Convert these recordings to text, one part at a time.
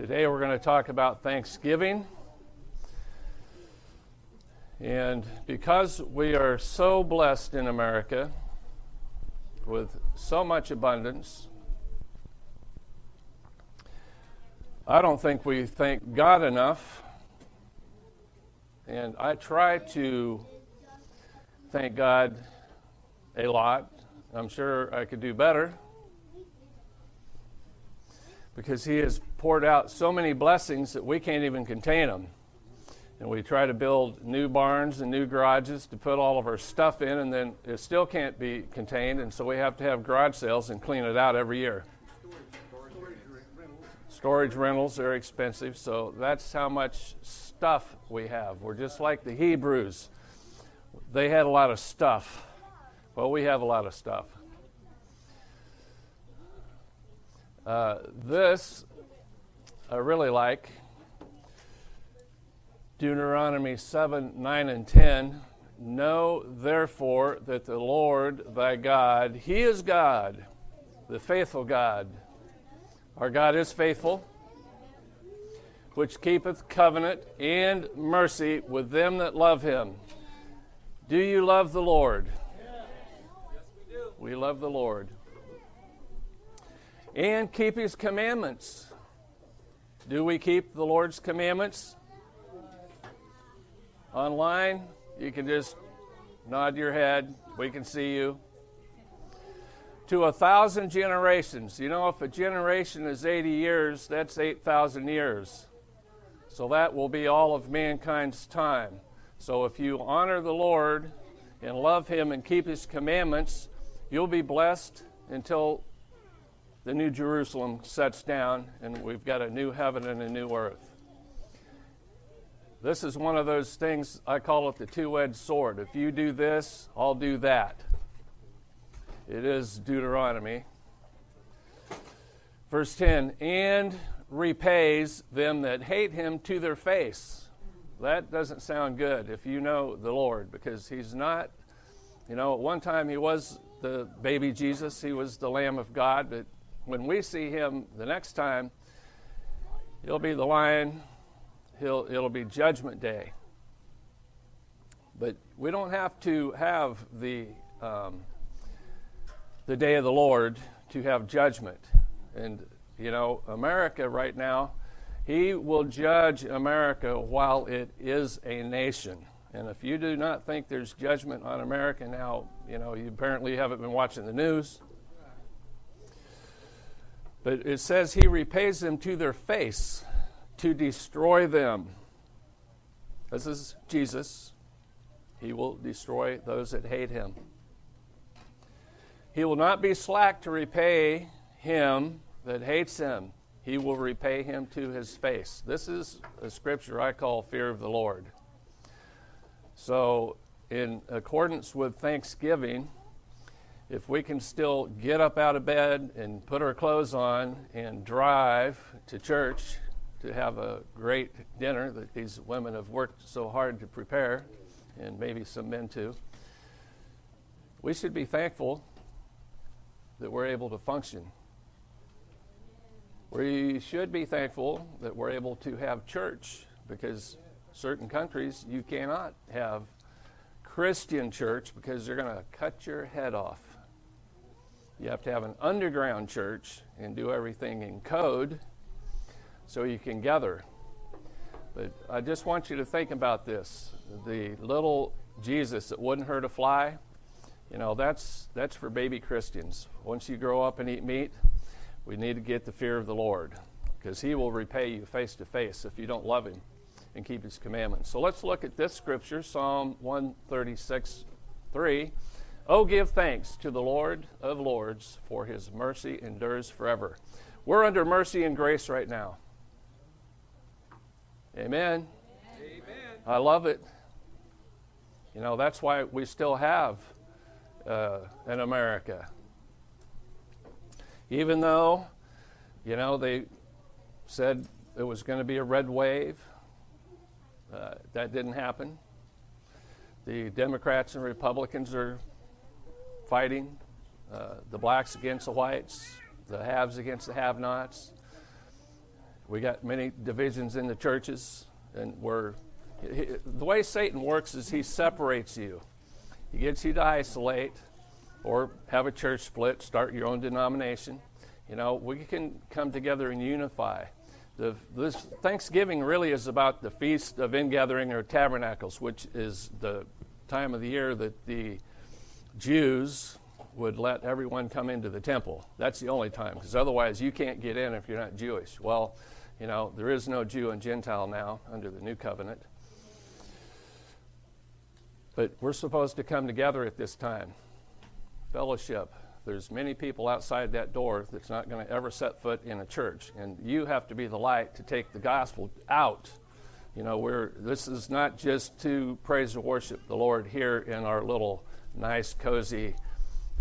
Today we're going to talk about Thanksgiving. And because we are so blessed in America with so much abundance, I don't think we thank God enough. And I try to thank God a lot. I'm sure I could do better because He has poured out so many blessings that we can't even contain them. And we try to build new barns and new garages to put all of our stuff in, and then it still can't be contained, and so we have to have garage sales and clean it out every year. Storage rentals are expensive, so that's how much stuff we have. We're just like the Hebrews. They had a lot of stuff. Well, we have a lot of stuff. Uh, this I really like. Deuteronomy 7, 9, and 10. Know therefore that the Lord thy God, He is God, the faithful God. Our God is faithful, which keepeth covenant and mercy with them that love Him. Do you love the Lord? Yes, we do. We love the Lord. And keep His commandments. Do we keep the Lord's commandments? Online, you can just nod your head. We can see you. To a thousand generations. You know, if a generation is 80 years, that's 8,000 years. So that will be all of mankind's time. So if you honor the Lord and love Him and keep His commandments, you'll be blessed until the New Jerusalem sets down and we've got a new heaven and a new earth. This is one of those things, I call it the two edged sword. If you do this, I'll do that. It is Deuteronomy. Verse 10 and repays them that hate him to their face. That doesn't sound good if you know the Lord, because he's not, you know, at one time he was the baby Jesus, he was the Lamb of God, but when we see him the next time, he'll be the lion he'll, it'll be Judgment Day. But we don't have to have the, um, the day of the Lord to have judgment. And, you know, America right now, he will judge America while it is a nation. And if you do not think there's judgment on America now, you know, you apparently haven't been watching the news. But it says he repays them to their face to destroy them. This is Jesus. He will destroy those that hate him. He will not be slack to repay him that hates him. He will repay him to his face. This is a scripture I call fear of the Lord. So, in accordance with Thanksgiving, if we can still get up out of bed and put our clothes on and drive to church to have a great dinner that these women have worked so hard to prepare, and maybe some men too. We should be thankful that we're able to function. We should be thankful that we're able to have church because certain countries you cannot have Christian church because they're going to cut your head off. You have to have an underground church and do everything in code so you can gather. But I just want you to think about this. The little Jesus that wouldn't hurt a fly, you know, that's, that's for baby Christians. Once you grow up and eat meat, we need to get the fear of the Lord because he will repay you face to face if you don't love him and keep his commandments. So let's look at this scripture, Psalm 136 3. Oh, give thanks to the Lord of Lords, for his mercy endures forever. We're under mercy and grace right now. Amen. Amen. I love it. You know, that's why we still have uh, an America. Even though, you know, they said it was going to be a red wave, uh, that didn't happen. The Democrats and Republicans are fighting uh, the blacks against the whites, the haves against the have nots We got many divisions in the churches, and we're the way Satan works is he separates you. He gets you to isolate or have a church split, start your own denomination. You know, we can come together and unify. The, this Thanksgiving really is about the Feast of Ingathering or Tabernacles, which is the time of the year that the Jews would let everyone come into the temple. That's the only time, because otherwise you can't get in if you're not Jewish. Well, you know, there is no Jew and Gentile now under the new covenant. But we're supposed to come together at this time. Fellowship. There's many people outside that door that's not going to ever set foot in a church. And you have to be the light to take the gospel out. You know, we're, this is not just to praise and worship the Lord here in our little nice, cozy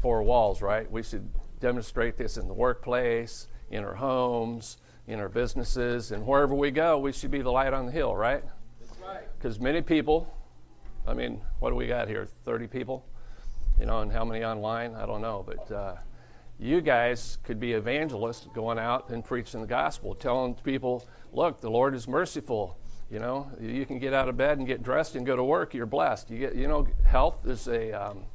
four walls, right? We should demonstrate this in the workplace, in our homes, in our businesses, and wherever we go, we should be the light on the hill, right? Because right. many people I mean, what do we got here? 30 people? You know, and how many online? I don't know. But uh, you guys could be evangelists going out and preaching the gospel, telling people, look, the Lord is merciful. You know, you can get out of bed and get dressed and go to work. You're blessed. You get, you know, health is a, um,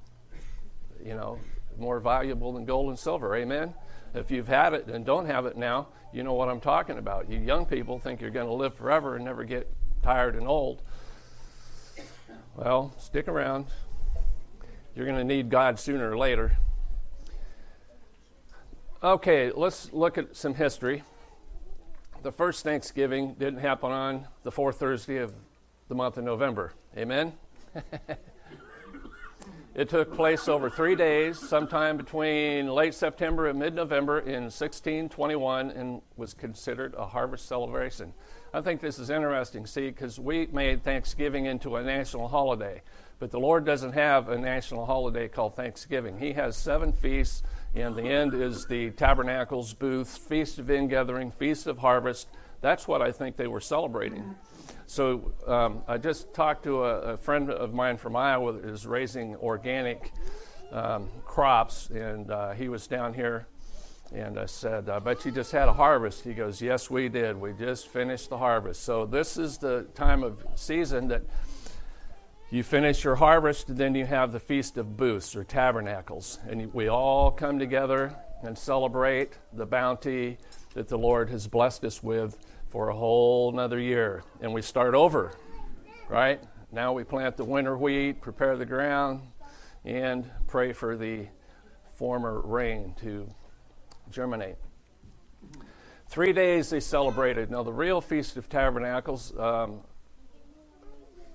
you know, more valuable than gold and silver. Amen. If you've had it and don't have it now, you know what I'm talking about. You young people think you're going to live forever and never get tired and old. Well, stick around. You're going to need God sooner or later. Okay, let's look at some history. The first Thanksgiving didn't happen on the fourth Thursday of the month of November. Amen? it took place over three days, sometime between late September and mid November in 1621, and was considered a harvest celebration. I think this is interesting, see, because we made Thanksgiving into a national holiday. But the Lord doesn't have a national holiday called Thanksgiving. He has seven feasts, and the end is the Tabernacles, Booths, Feast of Ingathering, Feast of Harvest. That's what I think they were celebrating. So um, I just talked to a, a, friend of mine from Iowa that is raising organic um, crops, and uh, he was down here and I said, I bet you just had a harvest. He goes, Yes, we did. We just finished the harvest. So this is the time of season that you finish your harvest, then you have the Feast of Booths or Tabernacles. And we all come together and celebrate the bounty that the Lord has blessed us with for a whole another year. And we start over, right? Now we plant the winter wheat, prepare the ground, and pray for the former rain to germinate. Three days they celebrated. Now, the real Feast of Tabernacles, um,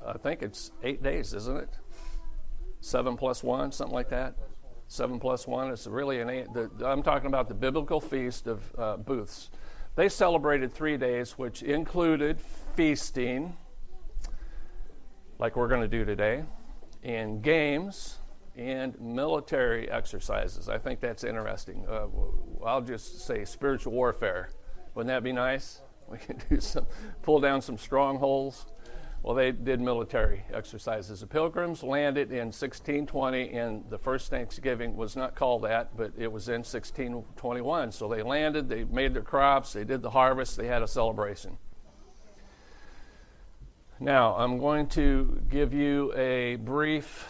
I think it's eight days, isn't it? Seven plus one, something like that. Seven plus one. It's really an eight. The, I'm talking about the biblical feast of uh, booths. They celebrated three days, which included feasting, like we're going to do today, and games, and military exercises. I think that's interesting. Uh, I'll just say spiritual warfare. Wouldn't that be nice? We could do some, pull down some strongholds. Well, they did military exercises. The Pilgrims landed in 1620, and the first Thanksgiving was not called that, but it was in 1621. So they landed, they made their crops, they did the harvest, they had a celebration. Now, I'm going to give you a brief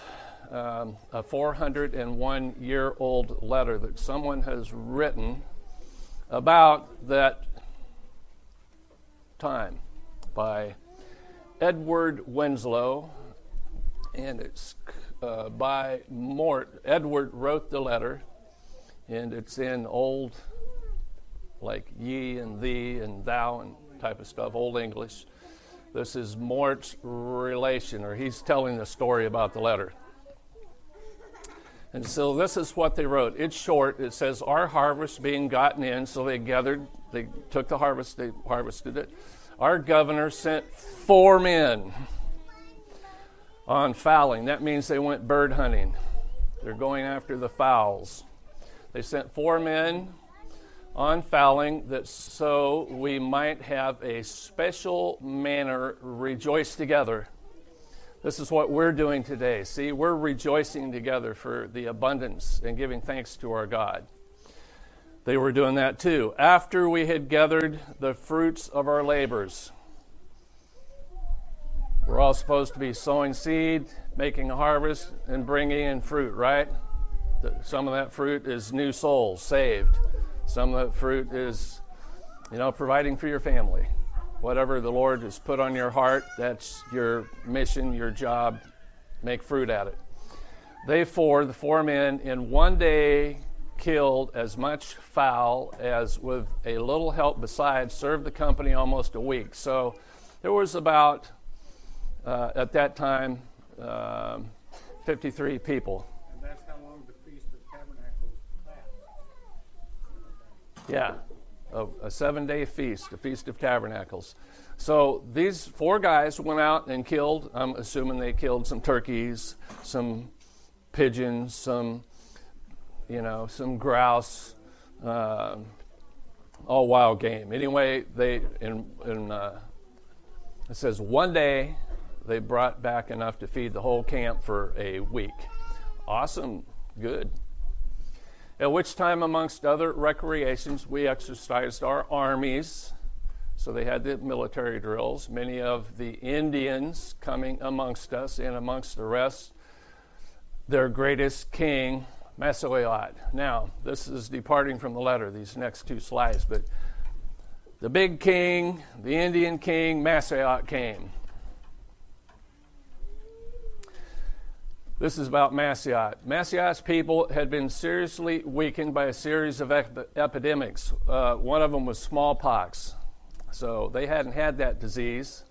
um, a 401 year old letter that someone has written about that time by Edward Winslow, and it's uh, by Mourt. Edward wrote the letter, and it's in old, like ye and thee and thou and type of stuff, Old English. This is Mourt's relation, or he's telling the story about the letter. And so this is what they wrote. It's short. It says, Our harvest being gotten in. So they gathered, they took the harvest, they harvested it. Our governor sent four men on fowling. That means they went bird hunting. They're going after the fowls. They sent four men on fowling that so we might have a special manner rejoice together this is what we're doing today. See, we're rejoicing together for the abundance and giving thanks to our God. They were doing that too. After we had gathered the fruits of our labors, we're all supposed to be sowing seed, making a harvest, and bringing in fruit, right? Some of that fruit is new souls saved. Some of that fruit is, you know, providing for your family. Whatever the Lord has put on your heart, that's your mission, your job. Make fruit at it. They four, the four men, in one day killed as much fowl as, with a little help besides, served the company almost a week. So there was about, uh, at that time, uh, 53 people. And that's how long the Feast of Tabernacles lasts. Yeah, a, a seven day feast, a Feast of Tabernacles. So these four guys went out and killed, I'm assuming they killed some turkeys, some pigeons, some you know, some grouse, uh, all wild game. Anyway, they in, in uh, it says one day they brought back enough to feed the whole camp for a week. Awesome, good. At which time, amongst other recreations, we exercised our armies. So they had the military drills. Many of the Indians coming amongst us, and amongst the rest, their greatest king, Massasoit. Now, this is departing from the letter, these next two slides, but the big king, the Indian king, Massasoit came. This is about Massasoit. Massasoit's people had been seriously weakened by a series of ep- epidemics. Uh, one of them was smallpox. So they hadn't had that disease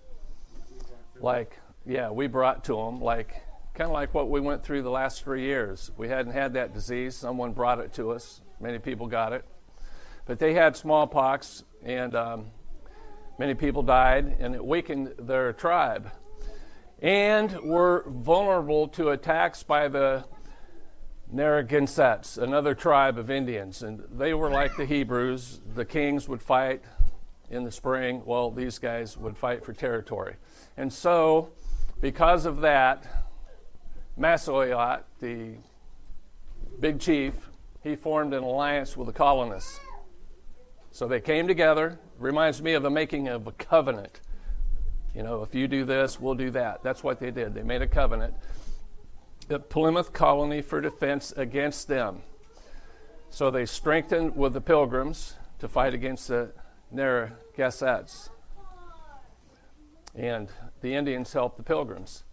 like, yeah, we brought to them, like kind of like what we went through the last three years. We hadn't had that disease, someone brought it to us, many people got it. But they had smallpox, and um, many people died, and it weakened their tribe. And were vulnerable to attacks by the Narragansetts, another tribe of Indians. And they were like the Hebrews. The kings would fight in the spring. Well, these guys would fight for territory. And so, because of that, Massasoit, uh, the big chief, he formed an alliance with the colonists. So they came together. Reminds me of the making of a covenant. You know, if you do this, we'll do that. That's what they did. They made a covenant. The Plymouth colony for defense against them. So they strengthened with the pilgrims to fight against the Narragansetts. And the Indians helped the pilgrims.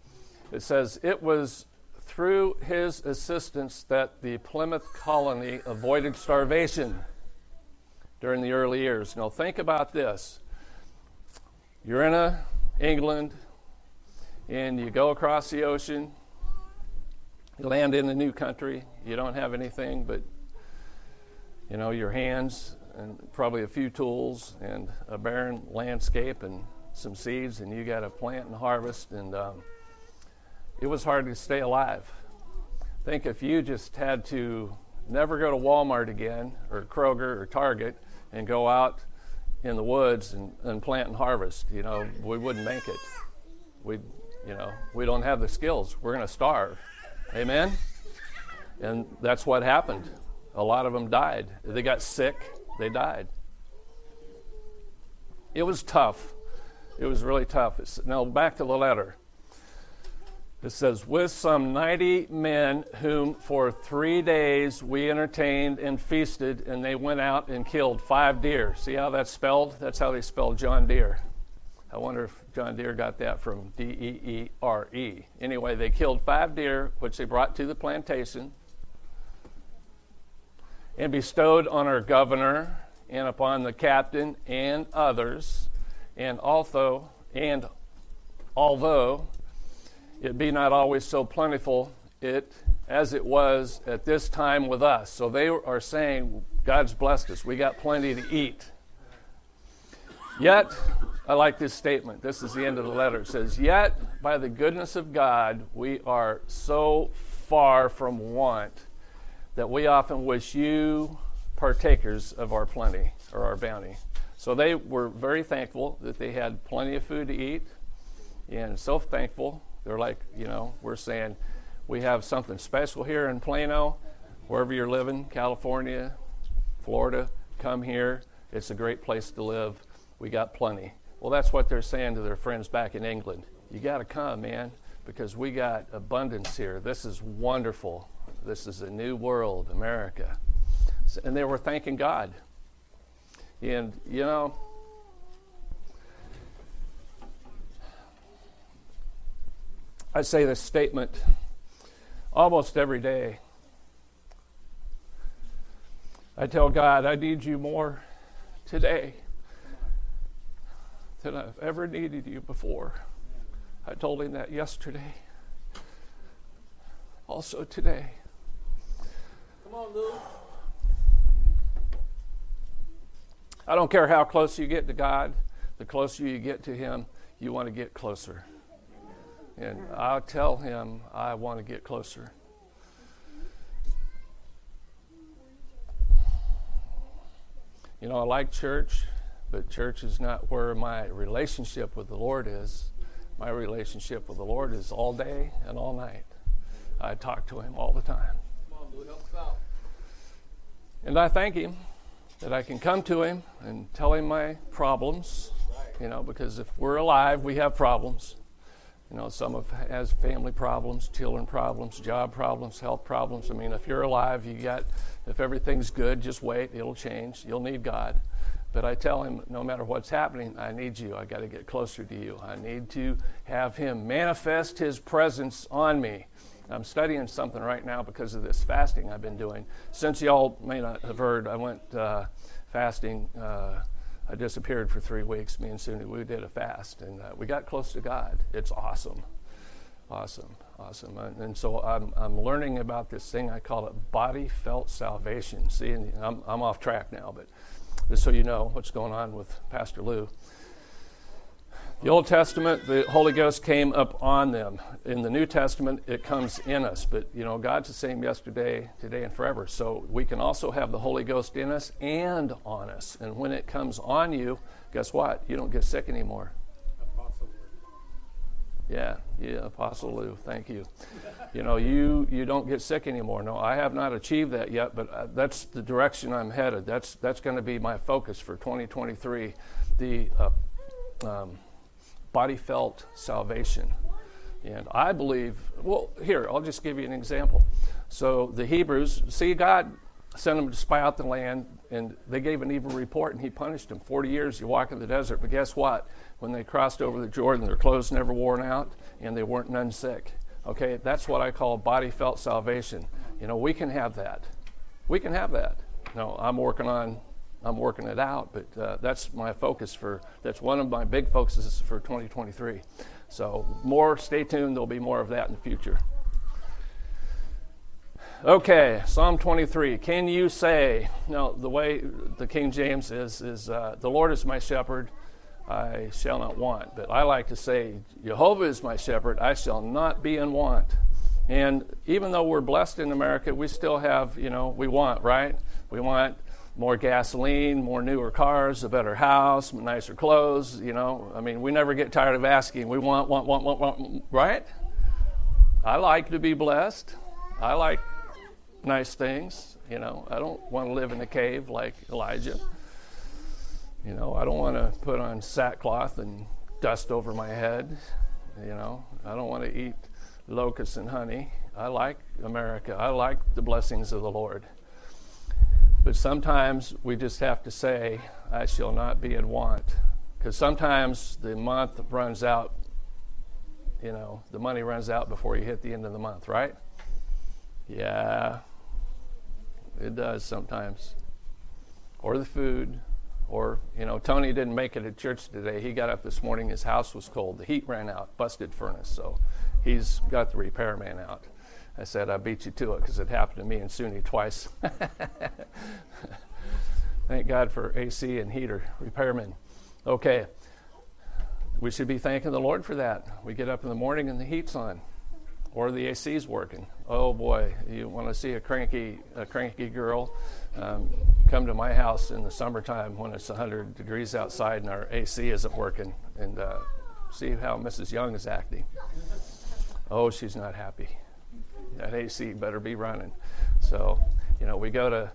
It says it was through his assistance that the Plymouth colony avoided starvation during the early years. Now, think about this. You're in a, England, and you go across the ocean, you land in a new country, you don't have anything but, you know, your hands and probably a few tools and a barren landscape and some seeds, and you got to plant and harvest and um, it was hard to stay alive. Think if you just had to never go to Walmart again, or Kroger, or Target, and go out in the woods and, and plant and harvest, you know, we wouldn't make it. We, you know, we don't have the skills. We're going to starve. Amen? And that's what happened. A lot of them died. They got sick, they died. It was tough. It was really tough. It's, now, back to the letter. It says, with some 90 men whom for three days we entertained and feasted, and they went out and killed five deer. See how that's spelled? That's how they spelled John Deere. I wonder if John Deere got that from D E E R E. Anyway, they killed five deer, which they brought to the plantation and bestowed on our governor and upon the captain and others, and also, and although it be not always so plentiful it as it was at this time with us. So they are saying, God's blessed us. We got plenty to eat. Yet, I like this statement. This is the end of the letter. It says, Yet, by the goodness of God, we are so far from want that we often wish you partakers of our plenty or our bounty. So they were very thankful that they had plenty of food to eat and so thankful they're like, you know, we're saying we have something special here in Plano, wherever you're living, California, Florida, come here. It's a great place to live. We got plenty. Well, that's what they're saying to their friends back in England. You got to come, man, because we got abundance here. This is wonderful. This is a new world, America. And they were thanking God. And, you know, I say this statement almost every day. I tell God, I need you more today than I've ever needed you before. I told him that yesterday. Also today. Come on, Lou. I don't care how close you get to God, the closer you get to Him, you want to get closer. And I'll tell Him I want to get closer. You know, I like church, but church is not where my relationship with the Lord is. My relationship with the Lord is all day and all night. I talk to Him all the time. And I thank Him that I can come to Him and tell Him my problems, you know, because if we're alive, we have problems. You know, some of has family problems, children problems, job problems, health problems. I mean, if you're alive, you got if everything's good, just wait, it'll change. You'll need God. But I tell him, no matter what's happening, I need you. I got to get closer to you. I need to have him manifest his presence on me. I'm studying something right now because of this fasting I've been doing. Since y'all may not have heard, I went uh, fasting. Uh, I disappeared for three weeks. Me and Suni, we did a fast, and uh, we got close to God. It's awesome, awesome, awesome. And, and, so I'm, I'm learning about this thing I call it body felt salvation. See, I'm, I'm off track now, but just so you know what's going on with Pastor Lou. The Old Testament, the Holy Ghost came up on them. In the New Testament, it comes in us. But, you know, God's the same yesterday, today, and forever. So we can also have the Holy Ghost in us and on us. And when it comes on you, guess what? You don't get sick anymore. Apostle Yeah, yeah, Apostle Lou, thank you. You know, you, you don't get sick anymore. No, I have not achieved that yet, but uh, that's the direction I'm headed. That's, that's going to be my focus for 2023. The uh, um, body felt salvation. And I believe, well, here, I'll just give you an example. So the Hebrews, see, God sent them to spy out the land, and they gave an evil report, and He punished them. 40 years you walk in the desert, but guess what? When they crossed over the Jordan, their clothes never worn out, and they weren't none sick. Okay, that's what I call body felt salvation. You know, we can have that. We can have that. No, I'm working on I'm working it out, but uh, that's my focus for, that's one of my big focuses for 2023. So, more, stay tuned, there'll be more of that in the future. Okay, Psalm 23. Can you say, now the way the King James is, is uh, the Lord is my shepherd, I shall not want. But I like to say, Jehovah is my shepherd, I shall not be in want. And even though we're blessed in America, we still have, you know, we want, right? We want more gasoline, more newer cars, a better house, nicer clothes. You know, I mean, we never get tired of asking. We want, want, want, want, want, right? I like to be blessed. I like nice things. You know, I don't want to live in a cave like Elijah. You know, I don't want to put on sackcloth and dust over my head. You know, I don't want to eat locusts and honey. I like America. I like the blessings of the Lord. But sometimes we just have to say, I shall not be in want. Because sometimes the month runs out, you know, the money runs out before you hit the end of the month, right? Yeah, it does sometimes. Or the food, or, you know, Tony didn't make it at church today. He got up this morning, his house was cold. The heat ran out, busted furnace. So he's got the repairman out. I said, I beat you to it because it happened to me and Suni twice. Thank God for AC and heater repairmen. Okay. We should be thanking the Lord for that. We get up in the morning and the heat's on, or the AC's working. Oh boy, you want to see a cranky, a cranky girl? Um, come to my house in the summertime when it's 100 degrees outside and our AC isn't working, and uh, see how Mrs. Young is acting. Oh, she's not happy that AC better be running. So, you know, we go to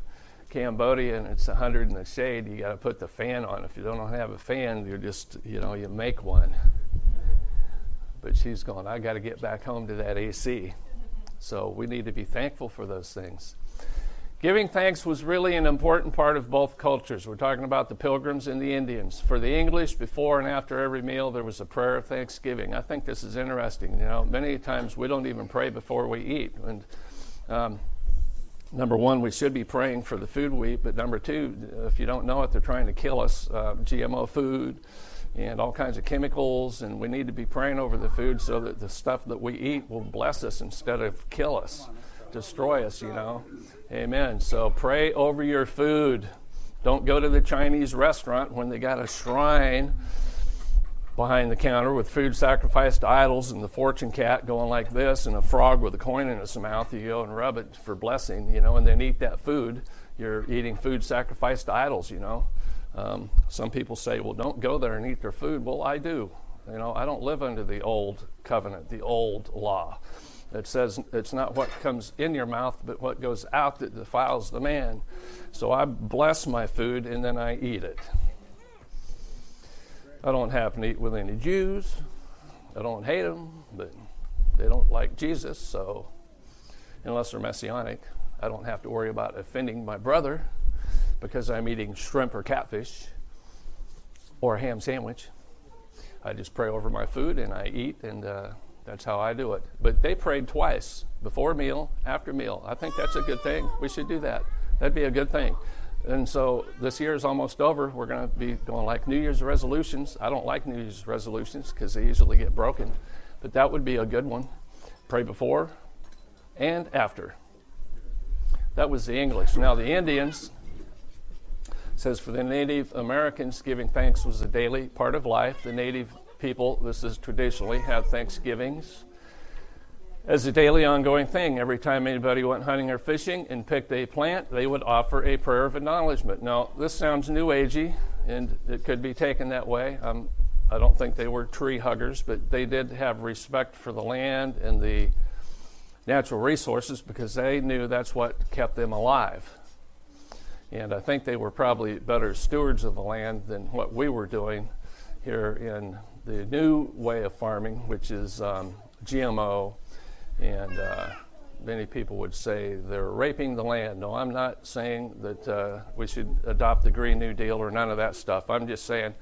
Cambodia and it's 100 in the shade, you got to put the fan on. If you don't have a fan, you're just, you know, you make one. But she's going, I got to get back home to that AC. So we need to be thankful for those things. Giving thanks was really an important part of both cultures. We're talking about the pilgrims and the Indians. For the English, before and after every meal, there was a prayer of thanksgiving. I think this is interesting. You know, many times we don't even pray before we eat. And um, number one, we should be praying for the food we eat. But number two, if you don't know it, they're trying to kill us. Uh, GMO food and all kinds of chemicals, and we need to be praying over the food so that the stuff that we eat will bless us instead of kill us, destroy us, you know. Amen. So pray over your food. Don't go to the Chinese restaurant when they got a shrine behind the counter with food sacrificed to idols and the fortune cat going like this and a frog with a coin in its mouth. You go and rub it for blessing, you know, and then eat that food. You're eating food sacrificed to idols, you know. Um, some people say, well, don't go there and eat their food. Well, I do. You know, I don't live under the old covenant, the old law. It says it's not what comes in your mouth, but what goes out that defiles the man. So I bless my food and then I eat it. I don't happen to eat with any Jews. I don't hate them, but they don't like Jesus, so unless they're messianic, I don't have to worry about offending my brother because I'm eating shrimp or catfish or a ham sandwich. I just pray over my food and I eat and uh, that's how I do it. But they prayed twice before meal, after meal. I think that's a good thing. We should do that. That'd be a good thing. And so this year is almost over. We're going to be going like New Year's resolutions. I don't like New Year's resolutions because they usually get broken, but that would be a good one. Pray before and after. That was the English. Now the Indians says for the Native Americans, giving thanks was a daily part of life. The Native people, this is traditionally, have Thanksgivings as a daily ongoing thing. Every time anybody went hunting or fishing and picked a plant, they would offer a prayer of acknowledgement. Now, this sounds new agey, and it could be taken that way. Um, I don't think they were tree huggers, but they did have respect for the land and the natural resources because they knew that's what kept them alive. And I think they were probably better stewards of the land than what we were doing here in the new way of farming, which is um, GMO, and uh, many people would say they're raping the land. No, I'm not saying that uh, we should adopt the Green New Deal or none of that stuff. I'm just saying,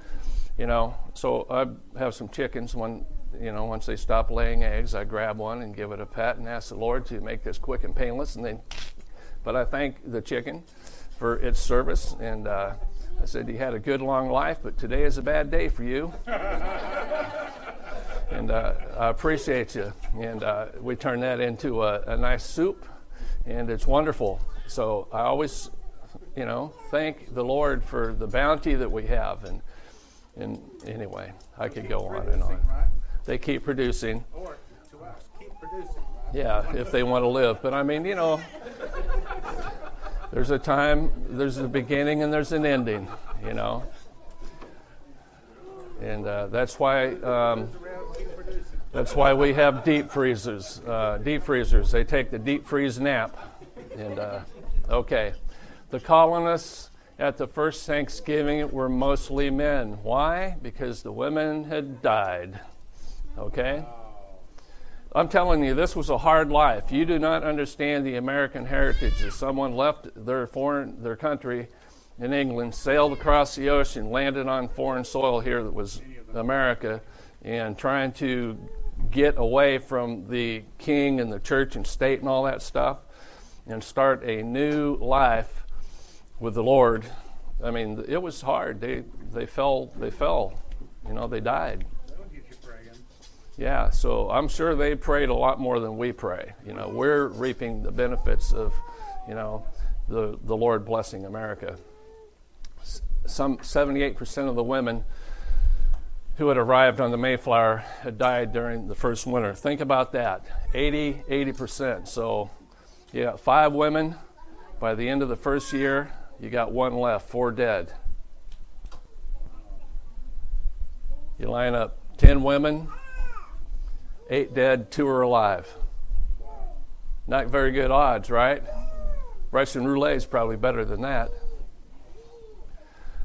you know, so I have some chickens. When you know, once they stop laying eggs, I grab one and give it a pet and ask the Lord to make this quick and painless, and then. But I thank the chicken for its service and. Uh, I said, You had a good long life, but today is a bad day for you. and uh, I appreciate you. And uh, we turn that into a, a, nice soup, and it's wonderful. So I always, you know, thank the Lord for the bounty that we have. And, and anyway, I could go on and on. They keep producing. Or to us, keep producing. Yeah, if they want to live. But I mean, you know. There's a time, there's a beginning, and there's an ending, you know. And uh, that's why um, that's why we have deep freezers. Uh, deep freezers. They take the deep freeze nap. And uh, okay, the colonists at the first Thanksgiving were mostly men. Why? Because the women had died. Okay. I'm telling you, this was a hard life. You do not understand the American heritage. As someone left their foreign their country in England, sailed across the ocean, landed on foreign soil here that was America, and trying to get away from the king and the church and state and all that stuff, and start a new life with the Lord. I mean, it was hard. They they fell. They fell. You know, they died. Yeah, so I'm sure they prayed a lot more than we pray. You know, we're reaping the benefits of, you know, the, the Lord blessing America. Some 78% of the women who had arrived on the Mayflower had died during the first winter. Think about that 80, 80%. So you got five women. By the end of the first year, you got one left, four dead. You line up 10 women, eight dead, two are alive. Not very good odds, right? Russian roulette is probably better than that.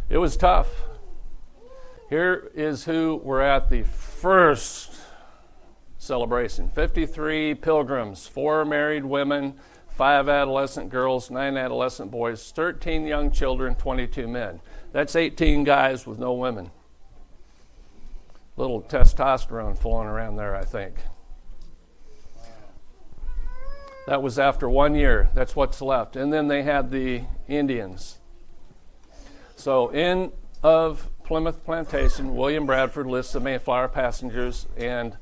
It was tough. Here is who were at the first celebration 53 pilgrims, four married women, five adolescent girls, nine adolescent boys, 13 young children, 22 men. That's 18 guys with no women. Little testosterone flowing around there, I think. That was after one year. That's what's left. And then they had the Indians. So, in of Plymouth Plantation, William Bradford lists the Mayflower passengers and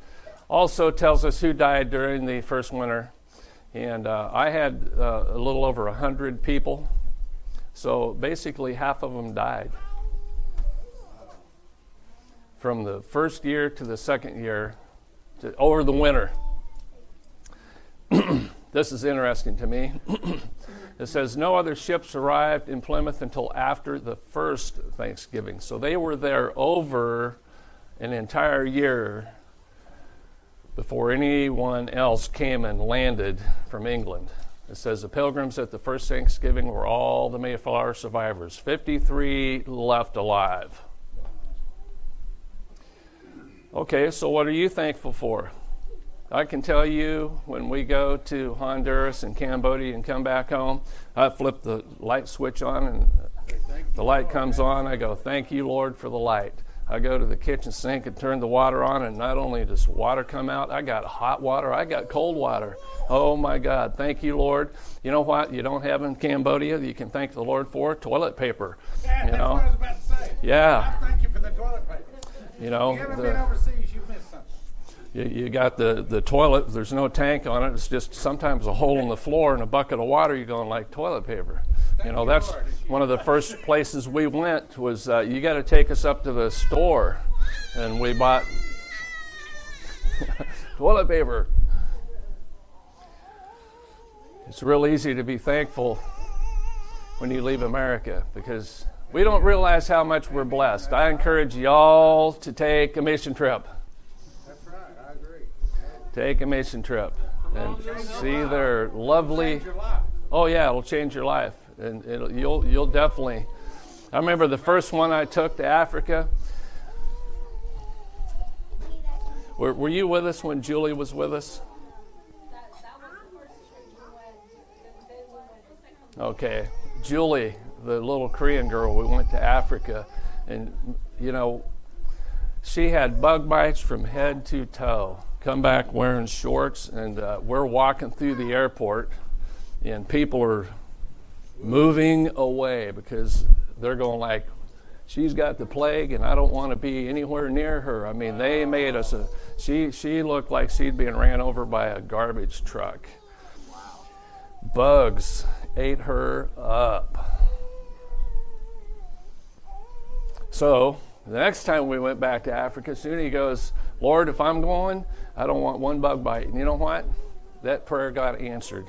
also tells us who died during the first winter. And uh, I had uh, a little over 100 people. So, basically, half of them died. From the first year to the second year, to, over the winter. This is interesting to me. it says no other ships arrived in Plymouth until after the first Thanksgiving. So they were there over an entire year before anyone else came and landed from England. It says the pilgrims at the first Thanksgiving were all the Mayflower survivors, 53 left alive. Okay, so what are you thankful for? I can tell you when we go to Honduras and Cambodia and come back home, I flip the light switch on and the light comes on. I go, Thank you, Lord, for the light. I go to the kitchen sink and turn the water on, and not only does water come out, I got hot water, I got cold water. Oh my God, thank you, Lord. You know what you don't have in Cambodia you can thank the Lord for? Toilet paper. Yeah, you know? what I was about to say. Yeah. Thank you for the toilet paper. You know, If you ever the- been overseas, you missed something. You, you got the, the toilet, there's no tank on it. It's just sometimes a hole in the floor and a bucket of water. You're going like toilet paper. You know, that's one of the first places we went was uh, you got to take us up to the store. And we bought toilet paper. It's real easy to be thankful when you leave America because we don't realize how much we're blessed. I encourage y'all to take a mission trip That's right. I agree. take a mission trip and see their lovely Change your life. oh yeah it'll change your life and it'll, you'll you'll definitely i remember the first one i took to africa were, were you with us when julie was with us That, that was the first trip we went. Then then we went the second okay julie the little korean girl we went to africa and you know she had bug bites from head to toe. Come back wearing shorts and uh, we're walking through the airport and people are moving away because they're going like she's got the plague and i don't want to be anywhere near her. I mean they made us a she she looked like she'd been ran over by a garbage truck. Bugs ate her up so the next time we went back to Africa, Suni goes, Lord, if I'm going, I don't want one bug bite. And you know what? That prayer got answered.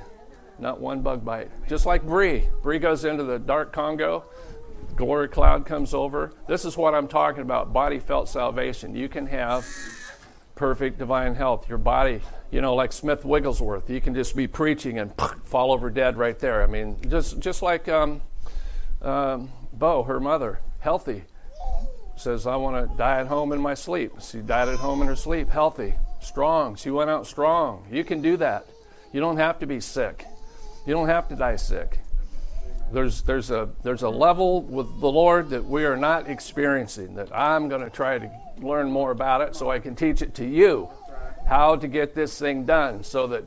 Not one bug bite. Just like Bree. Bree goes into the dark Congo, glory cloud comes over. This is what I'm talking about body felt salvation. You can have perfect divine health. Your body, you know, like Smith Wigglesworth, you can just be preaching and fall over dead right there. I mean, just just like um, um, Bo, her mother, healthy, says, I want to die at home in my sleep. She died at home in her sleep, healthy, strong. She went out strong. You can do that. You don't have to be sick. You don't have to die sick. There's, there's, a, there's a level with the Lord that we are not experiencing, that I'm going to try to learn more about it so I can teach it to you how to get this thing done so that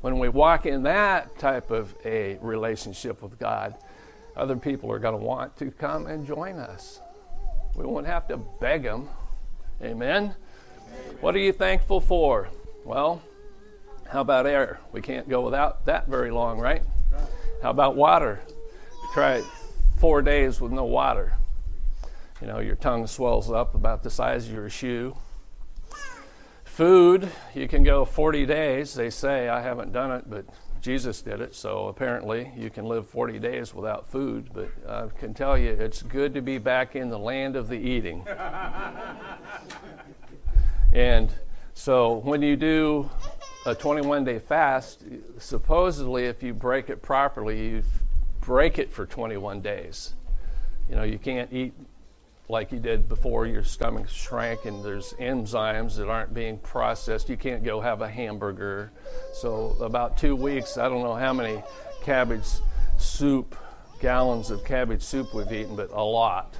when we walk in that type of a relationship with God, other people are going to want to come and join us. We won't have to beg them. Amen? What are you thankful for? Well, how about air? We can't go without that very long, right? How about water? Try four days with no water. You know, your tongue swells up about the size of your shoe. Food, you can go 40 days. They say, I haven't done it, but Jesus did it, so apparently you can live 40 days without food. But I can tell you, it's good to be back in the land of the eating. and so when you do a 21 day fast, supposedly, if you break it properly, you break it for 21 days. You know, you can't eat like you did before your stomach shrank and there's enzymes that aren't being processed. You can't go have a hamburger. So, about two weeks, I don't know how many cabbage soup, gallons of cabbage soup we've eaten, but a lot.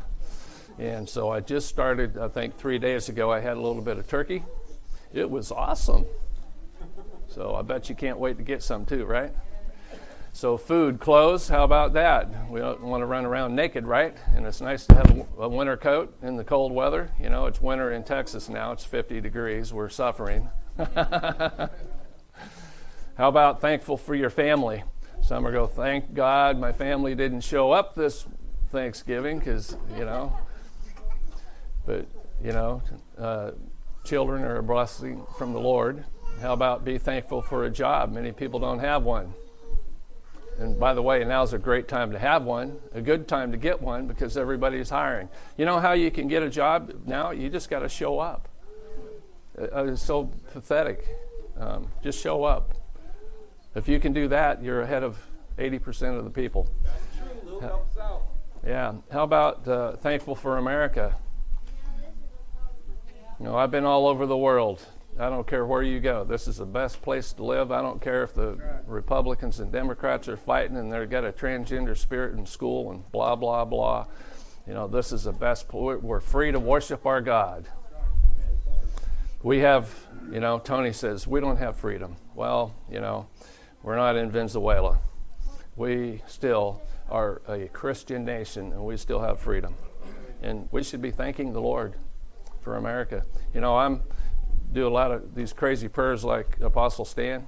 And so I just started, I think three days ago, I had a little bit of turkey. It was awesome. So I bet you can't wait to get some too, right? So, food, clothes, how about that? We don't want to run around naked, right? And it's nice to have a, winter coat in the cold weather. You know, it's winter in Texas now, it's 50 degrees. We're suffering. how about thankful for your family? Some are go, thank God my family didn't show up this Thanksgiving because, you know, but, you know, uh, children are a blessing from the Lord. How about be thankful for a job? Many people don't have one. And by the way, now's a great time to have one, a good time to get one because everybody's hiring. You know how you can get a job now? You just got to show up. Uh, it's so pathetic. Um, just show up. If you can do that, you're ahead of 80% of the people. That's true. Luke helps out. Yeah. How about uh, thankful for America? You know, I've been all over the world. I don't care where you go. This is the best place to live. I don't care if the Republicans and Democrats are fighting and they've got a transgender spirit in school and blah, blah, blah. You know, this is the best. Place. We're free to worship our God. We have, you know, Tony says, we don't have freedom. Well, you know, we're not in Venezuela. We still are a Christian nation and we still have freedom. And we should be thanking the Lord for America. You know, I'm do a lot of these crazy prayers like Apostle Stan.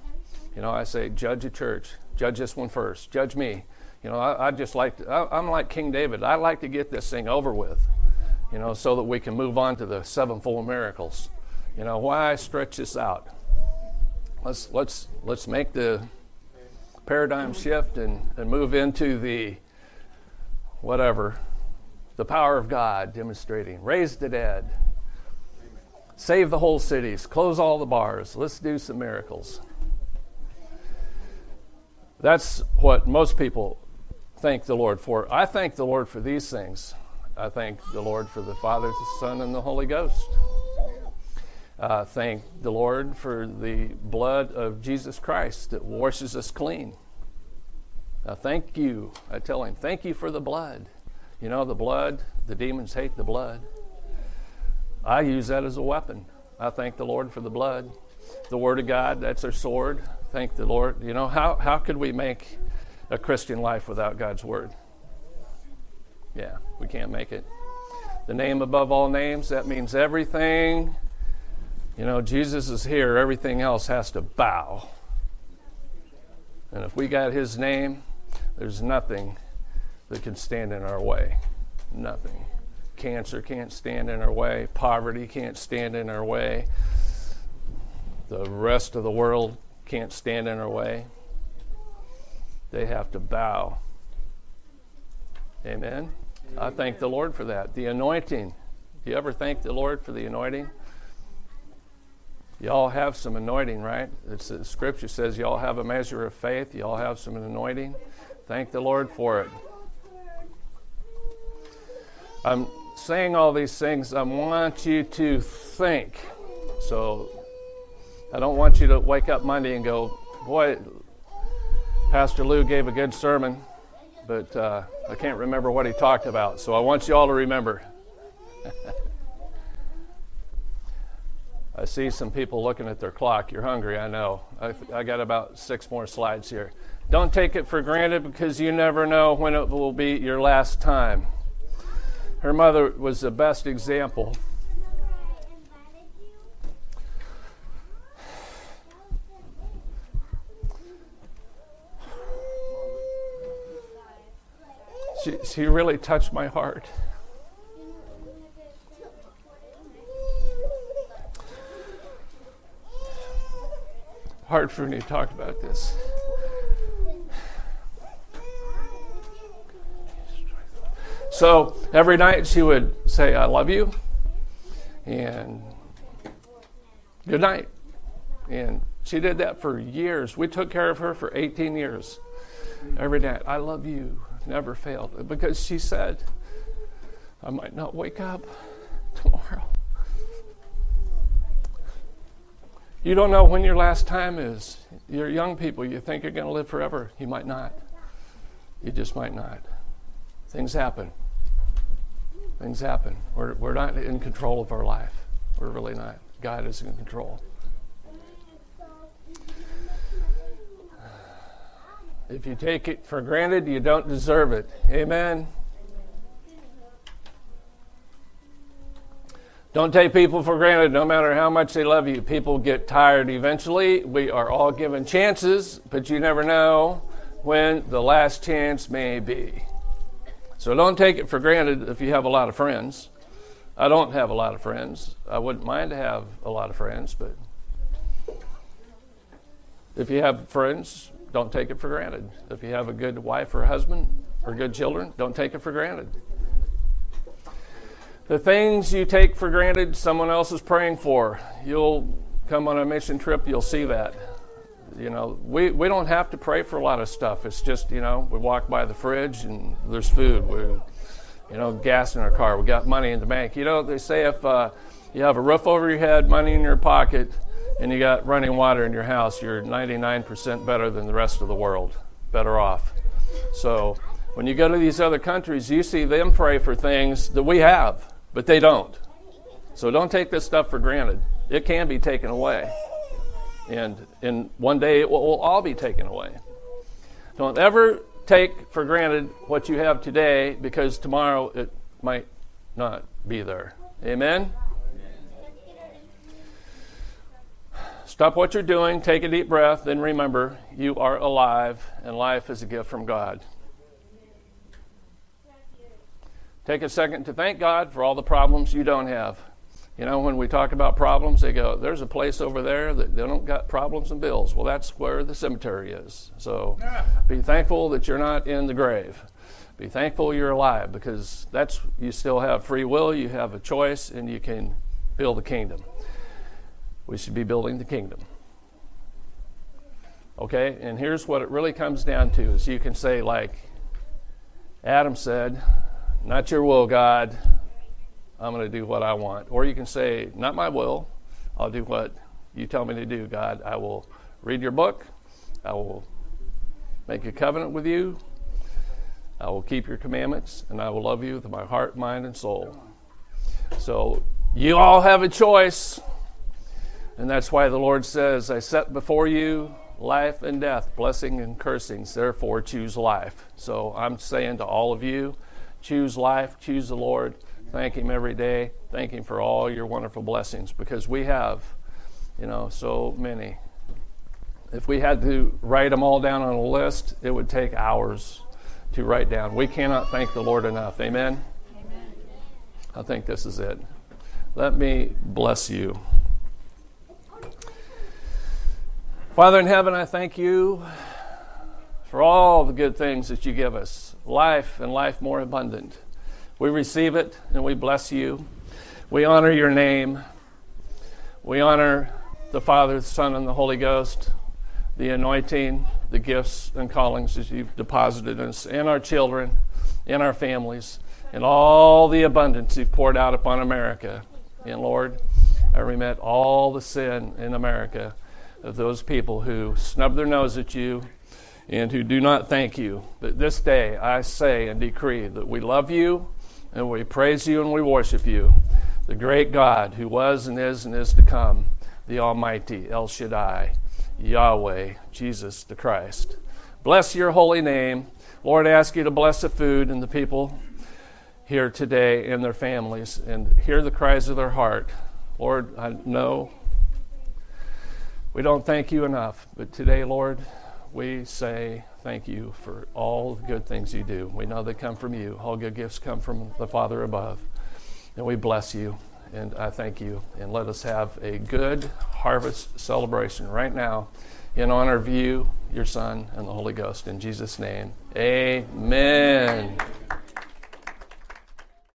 You know, I say, judge a church, judge this one first, judge me. You know, I, I just like, to, I, I'm like King David. I like to get this thing over with, you know, so that we can move on to the sevenfold miracles. You know, why stretch this out? Let's let's let's make the paradigm shift and, and move into the whatever, the power of God demonstrating, raise the dead, Save the whole cities, close all the bars, let's do some miracles. That's what most people thank the Lord for. I thank the Lord for these things. I thank the Lord for the Father, the Son, and the Holy Ghost. Uh, thank the Lord for the blood of Jesus Christ that washes us clean. Uh, thank you. I tell him, thank you for the blood. You know, the blood, the demons hate the blood. I use that as a weapon. I thank the Lord for the blood. The Word of God, that's our sword. Thank the Lord. You know, how, how could we make a Christian life without God's Word? Yeah, we can't make it. The name above all names, that means everything. You know, Jesus is here, everything else has to bow. And if we got His name, there's nothing that can stand in our way. Nothing. Cancer can't stand in our way. Poverty can't stand in our way. The rest of the world can't stand in our way. They have to bow. Amen. I thank the Lord for that. The anointing. Do you ever thank the Lord for the anointing? Y'all have some anointing, right? It's, the scripture says y'all have a measure of faith. Y'all have some anointing. Thank the Lord for it. I'm saying all these things, I want you to think. So I don't want you to wake up Monday and go, boy, Pastor Lou gave a good sermon, but uh, I can't remember what he talked about. So I want you all to remember. I see some people looking at their clock. You're hungry, I know. I, I got about six more slides here. Don't take it for granted because you never know when it will be your last time. Her mother was the best example. She, she really touched my heart. Hard for me to talk about this. So every night she would say, I love you, and good night. And She did that for years. We took care of her for 18 years. Every night, I love you. Never failed. Because she said, I might not wake up tomorrow. You don't know when your last time is. You're young people. You think you're going to live forever. You might not. You just might not. Things happen. Things happen. We're, we're not in control of our life. We're really not. God is in control. If you take it for granted, you don't deserve it. Amen. Don't take people for granted no matter how much they love you. People get tired eventually. We are all given chances, but you never know when the last chance may be. So don't take it for granted if you have a lot of friends. I don't have a lot of friends. I wouldn't mind to have a lot of friends, but if you have friends, don't take it for granted. If you have a good wife or husband or good children, don't take it for granted. The things you take for granted, someone else is praying for. You'll come on a mission trip, you'll see that. You know, we, we don't have to pray for a lot of stuff. It's just, you know, we walk by the fridge and there's food. We, you know, gas in our car. We got money in the bank. You know, they say if uh, you have a roof over your head, money in your pocket, and you got running water in your house, you're 99% better than the rest of the world, better off. So when you go to these other countries, you see them pray for things that we have, but they don't. So don't take this stuff for granted. It can be taken away. And, and one day it will, will all be taken away. Don't ever take for granted what you have today because tomorrow it might not be there. Amen? Stop what you're doing, take a deep breath, then remember you are alive and life is a gift from God. Take a second to thank God for all the problems you don't have. You know, when we talk about problems, they go, there's a place over there that they don't got problems and bills. Well, that's where the cemetery is. So be thankful that you're not in the grave. Be thankful you're alive because that's you still have free will, you have a choice, and you can build the kingdom. We should be building the kingdom. Okay, and here's what it really comes down to is you can say, like Adam said, not your will, God. I'm going to do what I want. Or you can say, not my will. I'll do what you tell me to do, God. I will read your book. I will make a covenant with you. I will keep your commandments, and I will love you with my heart, mind, and soul. So you all have a choice. And that's why the Lord says, I set before you life and death, blessing and cursings. Therefore, choose life. So I'm saying to all of you, choose life, choose the Lord. Thank Him every day. Thank Him for all your wonderful blessings because we have, you know, so many. If we had to write them all down on a list, it would take hours to write down. We cannot thank the Lord enough. Amen? Amen. I think this is it. Let me bless you. Father in heaven, I thank you for all the good things that you give us life and life more abundant. We receive it and we bless you. We honor your name. We honor the Father, the Son, and the Holy Ghost, the anointing, the gifts and callings that you've deposited in us, and our children, in our families, and all the abundance you've poured out upon America. And Lord, I remit all the sin in America of those people who snub their nose at you and who do not thank you. But this day I say and decree that we love you and we praise you and we worship you, the great God who was and is and is to come, the Almighty El Shaddai, Yahweh, Jesus the Christ. Bless your holy name. Lord, I ask you to bless the food and the people here today and their families and hear the cries of their heart. Lord, I know we don't thank you enough, but today, Lord, we say thank you for all the good things you do. We know they come from you. All good gifts come from the Father above. And we bless you, and I thank you. And let us have a good harvest celebration right now in honor of you, your Son, and the Holy Ghost. In Jesus' name, amen.